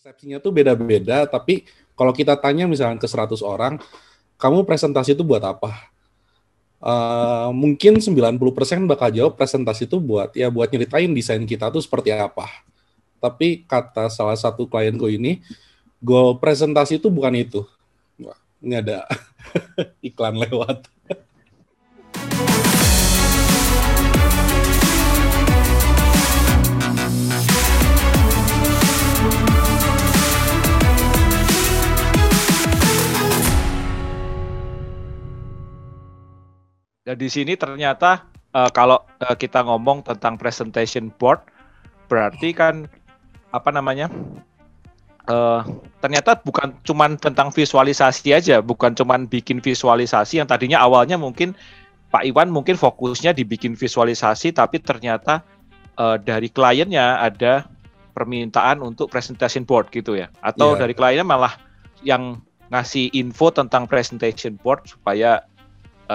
persepsinya tuh beda-beda, tapi kalau kita tanya misalnya ke 100 orang, kamu presentasi itu buat apa? Uh, mungkin 90% bakal jawab presentasi itu buat ya buat nyeritain desain kita tuh seperti apa. Tapi kata salah satu klienku ini, goal presentasi itu bukan itu. Ini ada iklan lewat. Dan di sini ternyata uh, kalau uh, kita ngomong tentang presentation board, berarti kan apa namanya? Uh, ternyata bukan cuman tentang visualisasi aja, bukan cuman bikin visualisasi yang tadinya awalnya mungkin Pak Iwan mungkin fokusnya dibikin visualisasi, tapi ternyata uh, dari kliennya ada permintaan untuk presentation board gitu ya, atau yeah. dari kliennya malah yang ngasih info tentang presentation board supaya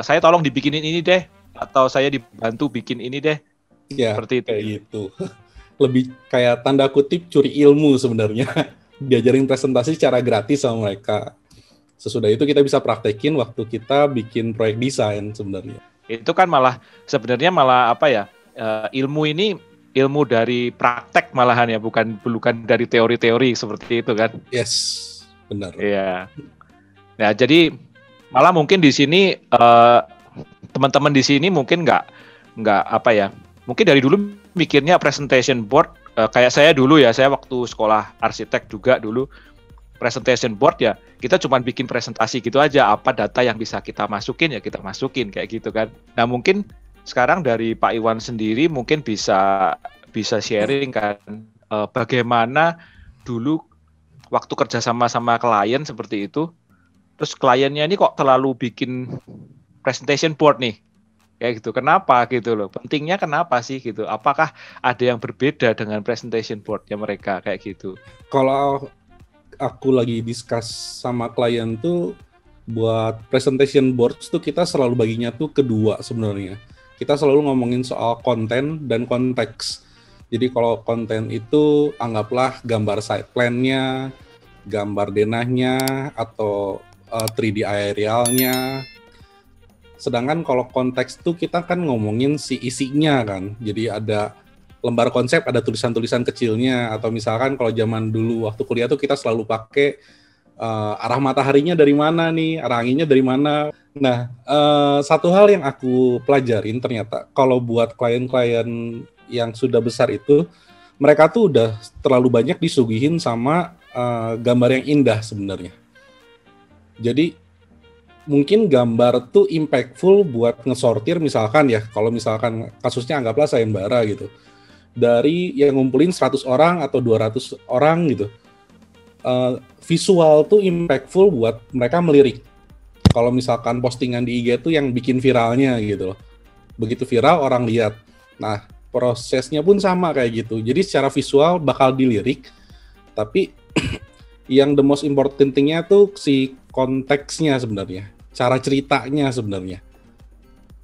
saya tolong dibikinin ini deh atau saya dibantu bikin ini deh. Ya, seperti itu. Kayak gitu. Lebih kayak tanda kutip curi ilmu sebenarnya. Diajarin presentasi secara gratis sama mereka. Sesudah itu kita bisa praktekin waktu kita bikin proyek desain sebenarnya. Itu kan malah sebenarnya malah apa ya? Uh, ilmu ini ilmu dari praktek malahan ya, bukan bukan dari teori-teori seperti itu kan? Yes, benar. Iya. Nah, jadi malah mungkin di sini uh, teman-teman di sini mungkin nggak nggak apa ya mungkin dari dulu mikirnya presentation board uh, kayak saya dulu ya saya waktu sekolah arsitek juga dulu presentation board ya kita cuma bikin presentasi gitu aja apa data yang bisa kita masukin ya kita masukin kayak gitu kan. Nah mungkin sekarang dari Pak Iwan sendiri mungkin bisa bisa sharing kan uh, bagaimana dulu waktu kerja sama sama klien seperti itu terus kliennya ini kok terlalu bikin presentation board nih. Kayak gitu kenapa gitu loh? Pentingnya kenapa sih gitu? Apakah ada yang berbeda dengan presentation boardnya mereka? Kayak gitu. Kalau aku lagi discuss sama klien tuh buat presentation boards tuh kita selalu baginya tuh kedua sebenarnya. Kita selalu ngomongin soal konten dan konteks. Jadi kalau konten itu anggaplah gambar side plan-nya gambar denahnya atau uh, 3D aerialnya. Sedangkan kalau konteks tuh kita kan ngomongin si isinya kan. Jadi ada lembar konsep, ada tulisan-tulisan kecilnya atau misalkan kalau zaman dulu waktu kuliah tuh kita selalu pakai uh, arah mataharinya dari mana nih, arah anginnya dari mana. Nah, uh, satu hal yang aku pelajarin ternyata kalau buat klien-klien yang sudah besar itu mereka tuh udah terlalu banyak disuguhin sama uh, gambar yang indah sebenarnya jadi mungkin gambar tuh impactful buat ngesortir misalkan ya, kalau misalkan kasusnya anggaplah sayembara gitu. Dari yang ngumpulin 100 orang atau 200 orang gitu. Uh, visual tuh impactful buat mereka melirik. Kalau misalkan postingan di IG tuh yang bikin viralnya gitu loh. Begitu viral orang lihat. Nah, prosesnya pun sama kayak gitu. Jadi secara visual bakal dilirik, tapi yang the most important thingnya tuh si konteksnya sebenarnya, cara ceritanya sebenarnya.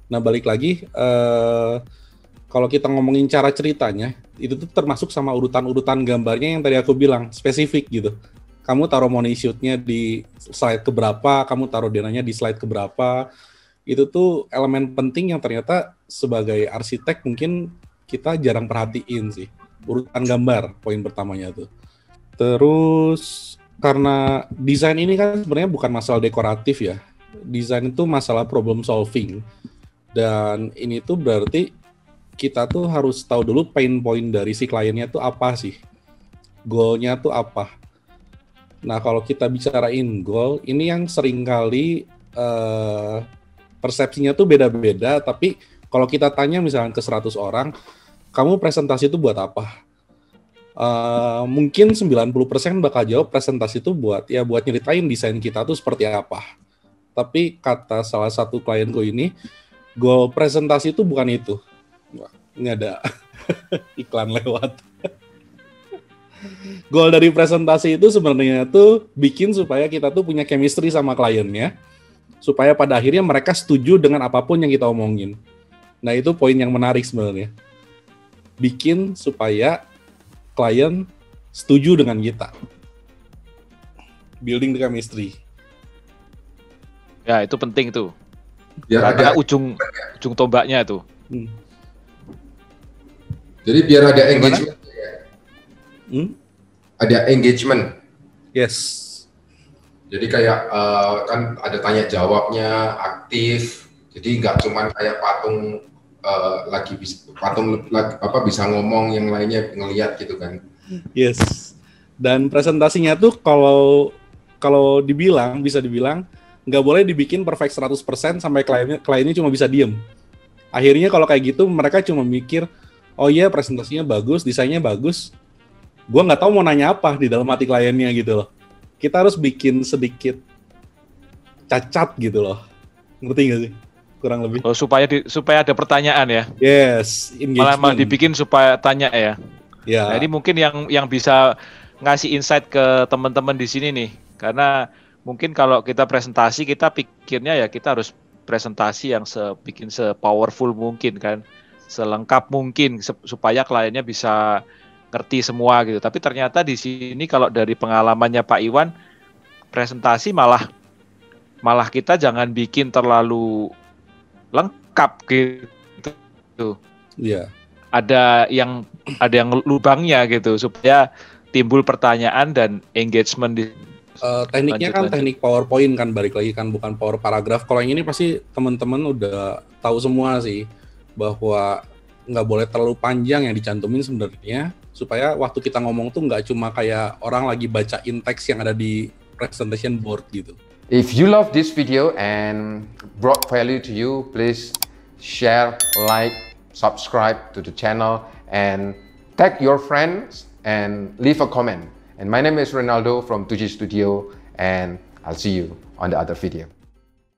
Nah balik lagi, uh, kalau kita ngomongin cara ceritanya, itu tuh termasuk sama urutan-urutan gambarnya yang tadi aku bilang, spesifik gitu. Kamu taruh money shoot-nya di slide keberapa, kamu taruh denanya di slide keberapa, itu tuh elemen penting yang ternyata sebagai arsitek mungkin kita jarang perhatiin sih. Urutan gambar, poin pertamanya tuh. Terus karena desain ini kan sebenarnya bukan masalah dekoratif ya. Desain itu masalah problem solving. Dan ini tuh berarti kita tuh harus tahu dulu pain point dari si kliennya tuh apa sih. Goalnya tuh apa. Nah kalau kita bicarain goal, ini yang sering kali uh, persepsinya tuh beda-beda, tapi kalau kita tanya misalnya ke 100 orang, kamu presentasi itu buat apa? Uh, mungkin 90% bakal jawab presentasi itu buat ya buat nyeritain desain kita tuh seperti apa. Tapi kata salah satu klienku ini, goal presentasi itu bukan itu. Ini ada iklan lewat. goal dari presentasi itu sebenarnya tuh bikin supaya kita tuh punya chemistry sama kliennya, supaya pada akhirnya mereka setuju dengan apa pun yang kita omongin. Nah itu poin yang menarik sebenarnya. Bikin supaya klien setuju dengan kita. building the chemistry. Ya itu penting tuh. Biar Karena ada, ujung ujung tombaknya tuh. Hmm. jadi biar ada engagement, Hmm? ada engagement. Yes. Jadi kayak eh, kan ada tanya jawabnya aktif. Jadi nggak cuman kayak patung eh, lagi bis- patung lagi, apa bisa ngomong yang lainnya ngelihat gitu kan. Yes. Dan presentasinya tuh kalau kalau dibilang bisa dibilang nggak boleh dibikin perfect 100% sampai kliennya kliennya cuma bisa diem. Akhirnya kalau kayak gitu mereka cuma mikir, oh iya presentasinya bagus, desainnya bagus. Gua nggak tahu mau nanya apa di dalam hati kliennya gitu loh. Kita harus bikin sedikit cacat gitu loh. Ngerti nggak sih? Kurang lebih. Oh, supaya di, supaya ada pertanyaan ya. Yes, Malah malah dibikin supaya tanya ya. Ya. Nah, ini mungkin yang yang bisa ngasih insight ke teman-teman di sini nih. Karena mungkin kalau kita presentasi kita pikirnya ya kita harus presentasi yang se bikin se powerful mungkin kan, selengkap mungkin supaya kliennya bisa ngerti semua gitu. Tapi ternyata di sini kalau dari pengalamannya Pak Iwan presentasi malah malah kita jangan bikin terlalu lengkap gitu Iya. ada yang ada yang lubangnya gitu supaya timbul pertanyaan dan engagement di Eh, tekniknya Lanjut, kan lanjut. teknik PowerPoint kan balik lagi kan bukan power paragraf. Kalau yang ini pasti teman-teman udah tahu semua sih bahwa nggak boleh terlalu panjang yang dicantumin sebenarnya supaya waktu kita ngomong tuh nggak cuma kayak orang lagi bacain teks yang ada di presentation board gitu. If you love this video and brought value to you, please share, like, subscribe to the channel, and tag your friends and leave a comment. And my name is Ronaldo from 2G Studio, and I'll see you on the other video.